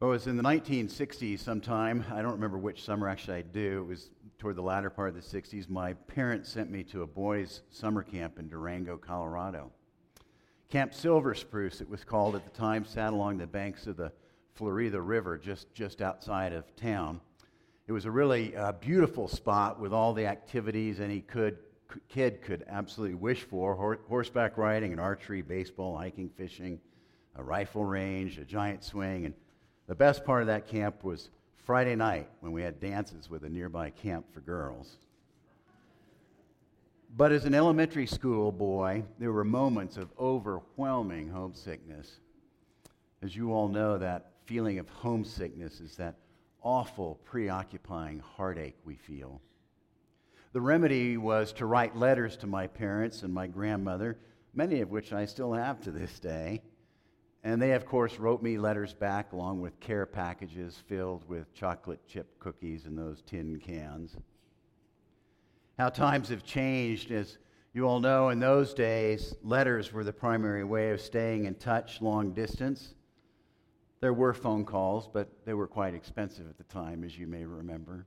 Well, it was in the 1960s sometime. I don't remember which summer actually I do. It was toward the latter part of the 60s. My parents sent me to a boys' summer camp in Durango, Colorado. Camp Silver Spruce, it was called at the time, sat along the banks of the Florida River just, just outside of town. It was a really uh, beautiful spot with all the activities any could, kid could absolutely wish for horseback riding and archery, baseball, hiking, fishing, a rifle range, a giant swing. And the best part of that camp was Friday night when we had dances with a nearby camp for girls. But as an elementary school boy, there were moments of overwhelming homesickness. As you all know, that feeling of homesickness is that awful, preoccupying heartache we feel. The remedy was to write letters to my parents and my grandmother, many of which I still have to this day. And they, of course, wrote me letters back along with care packages filled with chocolate chip cookies in those tin cans how times have changed. As you all know, in those days, letters were the primary way of staying in touch long distance. There were phone calls, but they were quite expensive at the time, as you may remember.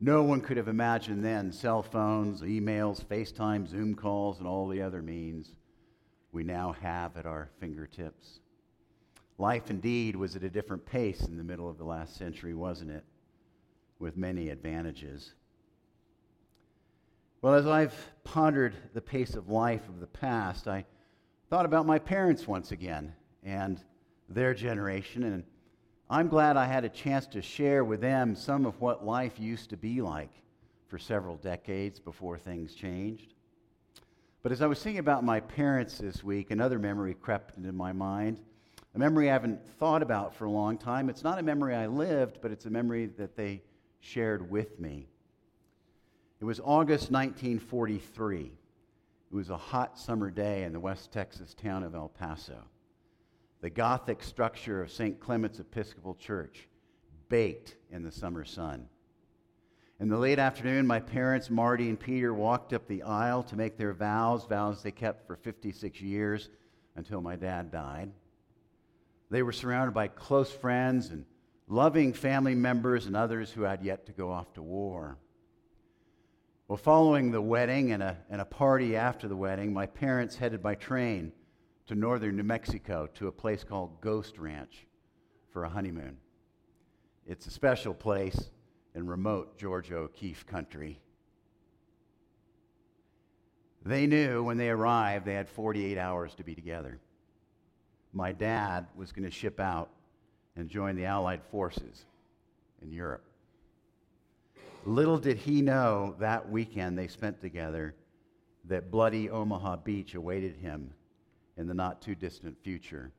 No one could have imagined then cell phones, emails, FaceTime, Zoom calls, and all the other means we now have at our fingertips. Life indeed was at a different pace in the middle of the last century, wasn't it? With many advantages. Well, as I've pondered the pace of life of the past, I thought about my parents once again and their generation, and I'm glad I had a chance to share with them some of what life used to be like for several decades before things changed. But as I was thinking about my parents this week, another memory crept into my mind. A memory I haven't thought about for a long time. It's not a memory I lived, but it's a memory that they shared with me. It was August 1943. It was a hot summer day in the West Texas town of El Paso. The Gothic structure of St. Clement's Episcopal Church baked in the summer sun. In the late afternoon, my parents, Marty and Peter, walked up the aisle to make their vows, vows they kept for 56 years until my dad died. They were surrounded by close friends and loving family members and others who had yet to go off to war. Well, following the wedding and a, and a party after the wedding, my parents headed by train to northern New Mexico to a place called Ghost Ranch for a honeymoon. It's a special place in remote Georgia O'Keeffe country. They knew when they arrived they had 48 hours to be together. My dad was going to ship out and join the Allied forces in Europe. Little did he know that weekend they spent together that bloody Omaha Beach awaited him in the not too distant future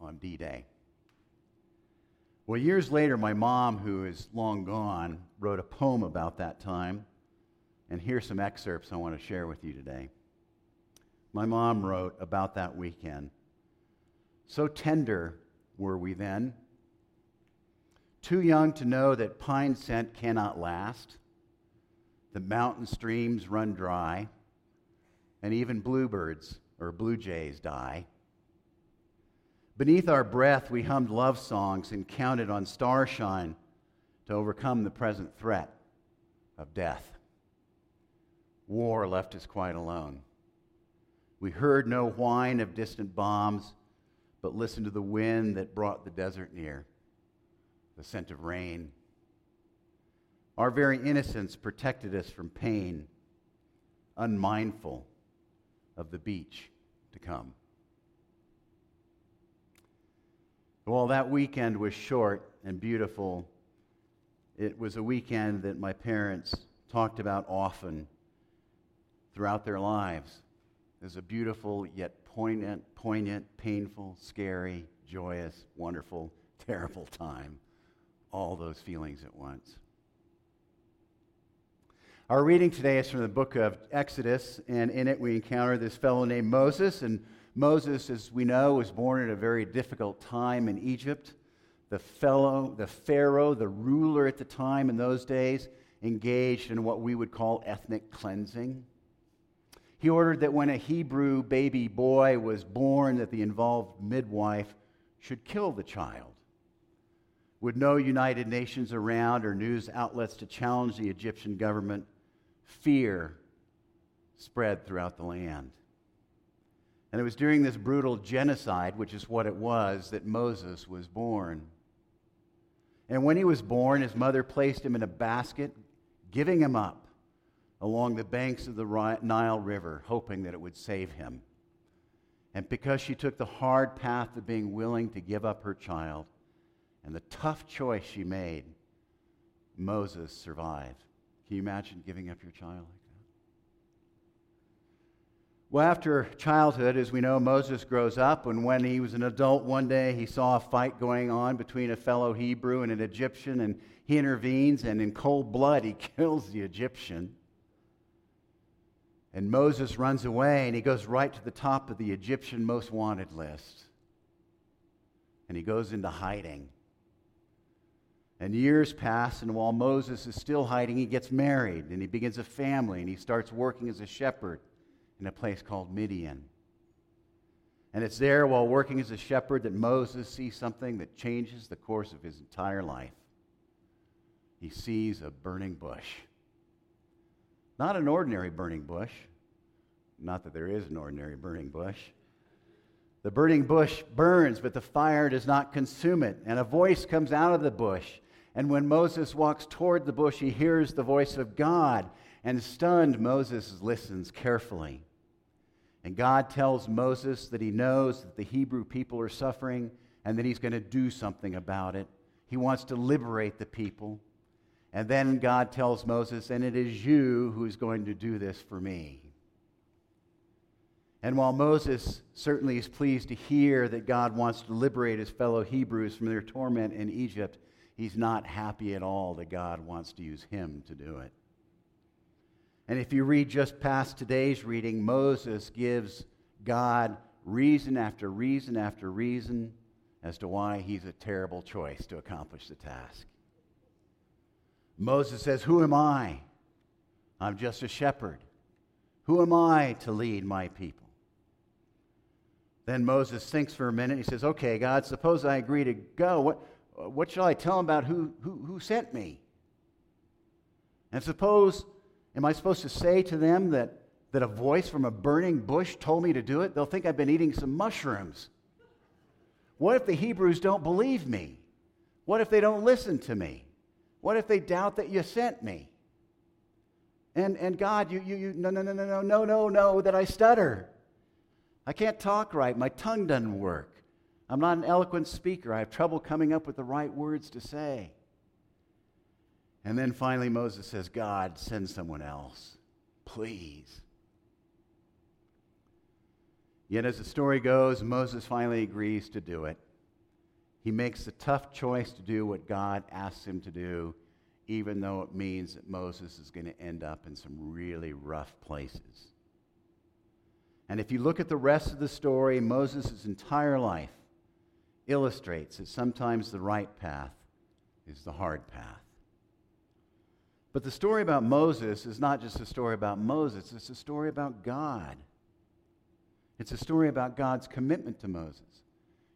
on D Day. Well, years later, my mom, who is long gone, wrote a poem about that time. And here's some excerpts I want to share with you today. My mom wrote about that weekend. So tender were we then too young to know that pine scent cannot last, the mountain streams run dry, and even bluebirds or blue jays die. Beneath our breath, we hummed love songs and counted on starshine to overcome the present threat of death. War left us quite alone. We heard no whine of distant bombs, but listened to the wind that brought the desert near the scent of rain. Our very innocence protected us from pain, unmindful of the beach to come. While that weekend was short and beautiful, it was a weekend that my parents talked about often throughout their lives as a beautiful yet poignant, poignant, painful, scary, joyous, wonderful, terrible time all those feelings at once. Our reading today is from the book of Exodus, and in it we encounter this fellow named Moses. And Moses, as we know, was born at a very difficult time in Egypt. The fellow, the Pharaoh, the ruler at the time in those days, engaged in what we would call ethnic cleansing. He ordered that when a Hebrew baby boy was born, that the involved midwife should kill the child with no United Nations around or news outlets to challenge the Egyptian government, fear spread throughout the land. And it was during this brutal genocide, which is what it was, that Moses was born. And when he was born, his mother placed him in a basket, giving him up along the banks of the Nile River, hoping that it would save him. And because she took the hard path of being willing to give up her child and the tough choice she made, Moses survived. Can you imagine giving up your child? Well, after childhood, as we know, Moses grows up, and when he was an adult one day, he saw a fight going on between a fellow Hebrew and an Egyptian, and he intervenes, and in cold blood, he kills the Egyptian. And Moses runs away, and he goes right to the top of the Egyptian most wanted list. And he goes into hiding. And years pass, and while Moses is still hiding, he gets married, and he begins a family, and he starts working as a shepherd in a place called Midian. And it's there while working as a shepherd that Moses sees something that changes the course of his entire life. He sees a burning bush. Not an ordinary burning bush. Not that there is an ordinary burning bush. The burning bush burns, but the fire does not consume it. And a voice comes out of the bush. And when Moses walks toward the bush, he hears the voice of God. And stunned, Moses listens carefully. And God tells Moses that he knows that the Hebrew people are suffering and that he's going to do something about it. He wants to liberate the people. And then God tells Moses, and it is you who's going to do this for me. And while Moses certainly is pleased to hear that God wants to liberate his fellow Hebrews from their torment in Egypt, he's not happy at all that God wants to use him to do it. And if you read just past today's reading, Moses gives God reason after reason after reason as to why he's a terrible choice to accomplish the task. Moses says, Who am I? I'm just a shepherd. Who am I to lead my people? Then Moses thinks for a minute. He says, Okay, God, suppose I agree to go. What, what shall I tell him about who, who, who sent me? And suppose Am I supposed to say to them that, that a voice from a burning bush told me to do it? They'll think I've been eating some mushrooms. What if the Hebrews don't believe me? What if they don't listen to me? What if they doubt that you sent me? And, and God, you, you, you, no, no, no, no, no, no, no, no, that I stutter. I can't talk right. My tongue doesn't work. I'm not an eloquent speaker. I have trouble coming up with the right words to say. And then finally, Moses says, God, send someone else, please. Yet, as the story goes, Moses finally agrees to do it. He makes the tough choice to do what God asks him to do, even though it means that Moses is going to end up in some really rough places. And if you look at the rest of the story, Moses' entire life illustrates that sometimes the right path is the hard path. But the story about Moses is not just a story about Moses, it's a story about God. It's a story about God's commitment to Moses.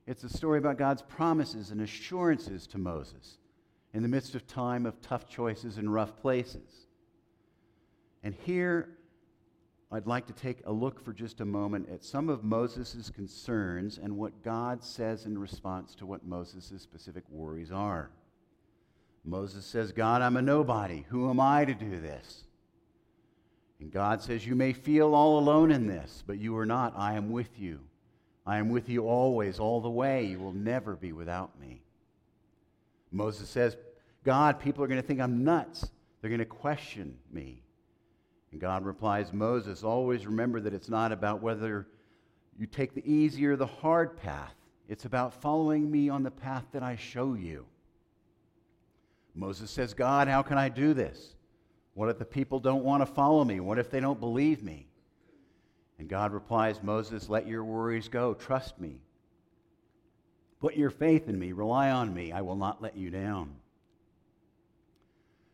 It's a story about God's promises and assurances to Moses in the midst of time of tough choices and rough places. And here, I'd like to take a look for just a moment at some of Moses' concerns and what God says in response to what Moses' specific worries are. Moses says, God, I'm a nobody. Who am I to do this? And God says, You may feel all alone in this, but you are not. I am with you. I am with you always, all the way. You will never be without me. Moses says, God, people are going to think I'm nuts. They're going to question me. And God replies, Moses, always remember that it's not about whether you take the easy or the hard path. It's about following me on the path that I show you. Moses says, God, how can I do this? What if the people don't want to follow me? What if they don't believe me? And God replies, Moses, let your worries go. Trust me. Put your faith in me. Rely on me. I will not let you down.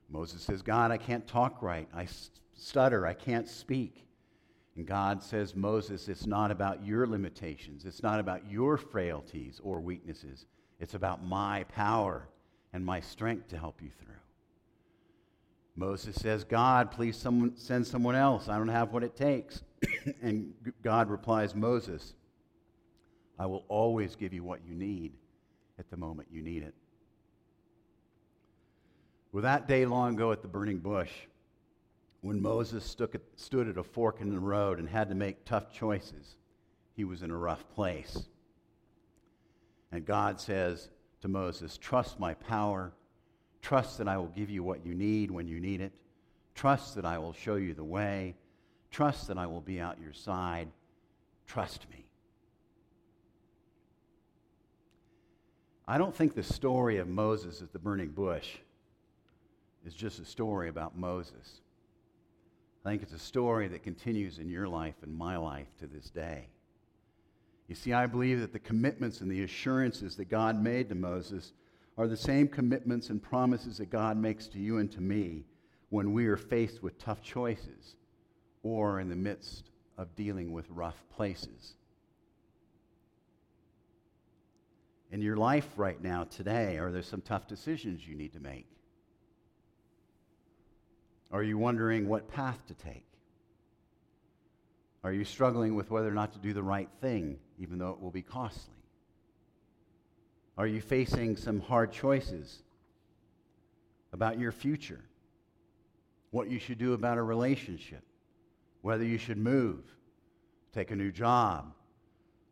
Moses says, God, I can't talk right. I stutter. I can't speak. And God says, Moses, it's not about your limitations. It's not about your frailties or weaknesses. It's about my power and my strength to help you through. Moses says, God, please someone, send someone else. I don't have what it takes. and God replies, Moses, I will always give you what you need at the moment you need it. Well, that day long ago at the burning bush, when Moses stood at a fork in the road and had to make tough choices, he was in a rough place. And God says to Moses, Trust my power. Trust that I will give you what you need when you need it. Trust that I will show you the way. Trust that I will be at your side. Trust me. I don't think the story of Moses at the burning bush is just a story about Moses. I think it's a story that continues in your life and my life to this day. You see, I believe that the commitments and the assurances that God made to Moses are the same commitments and promises that God makes to you and to me when we are faced with tough choices or in the midst of dealing with rough places. In your life right now, today, are there some tough decisions you need to make? Are you wondering what path to take? Are you struggling with whether or not to do the right thing, even though it will be costly? Are you facing some hard choices about your future? What you should do about a relationship? Whether you should move, take a new job,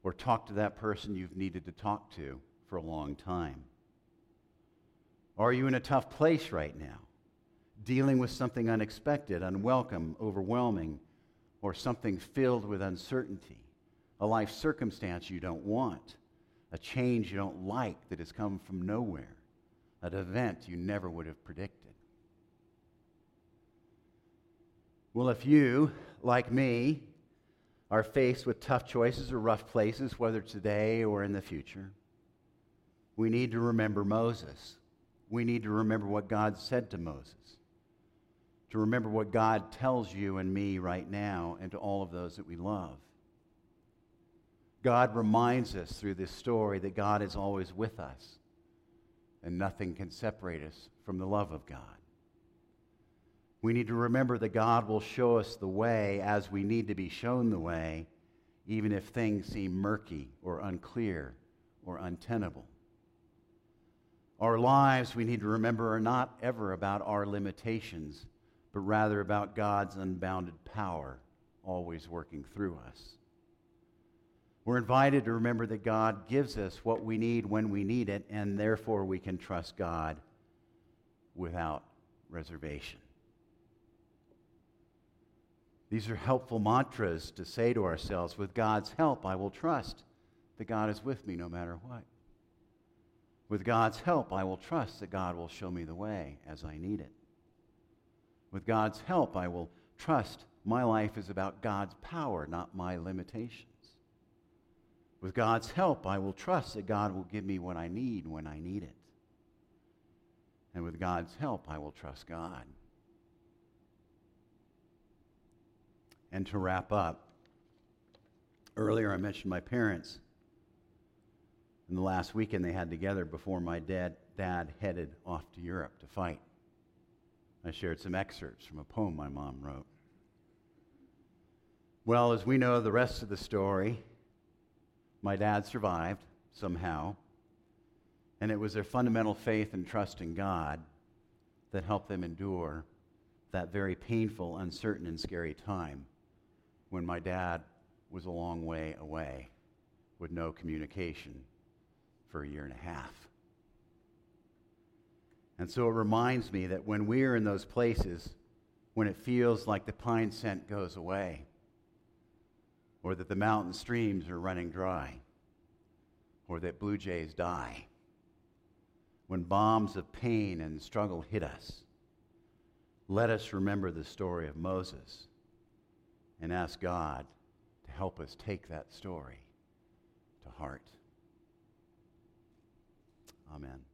or talk to that person you've needed to talk to for a long time? Are you in a tough place right now? dealing with something unexpected, unwelcome, overwhelming, or something filled with uncertainty, a life circumstance you don't want, a change you don't like that has come from nowhere, an event you never would have predicted. Well, if you, like me, are faced with tough choices or rough places, whether today or in the future, we need to remember Moses. We need to remember what God said to Moses to remember what God tells you and me right now and to all of those that we love. God reminds us through this story that God is always with us and nothing can separate us from the love of God. We need to remember that God will show us the way as we need to be shown the way, even if things seem murky or unclear or untenable. Our lives, we need to remember, are not ever about our limitations but rather about God's unbounded power always working through us. We're invited to remember that God gives us what we need when we need it, and therefore we can trust God without reservation. These are helpful mantras to say to ourselves with God's help, I will trust that God is with me no matter what. With God's help, I will trust that God will show me the way as I need it. With God's help, I will trust my life is about God's power, not my limitations. With God's help, I will trust that God will give me what I need when I need it. And with God's help, I will trust God. And to wrap up, earlier I mentioned my parents. In the last weekend they had together before my dad, dad headed off to Europe to fight. I shared some excerpts from a poem my mom wrote. Well, as we know the rest of the story, my dad survived somehow, and it was their fundamental faith and trust in God that helped them endure that very painful, uncertain, and scary time when my dad was a long way away with no communication for a year and a half. And so it reminds me that when we're in those places, when it feels like the pine scent goes away, or that the mountain streams are running dry, or that blue jays die, when bombs of pain and struggle hit us, let us remember the story of Moses and ask God to help us take that story to heart. Amen.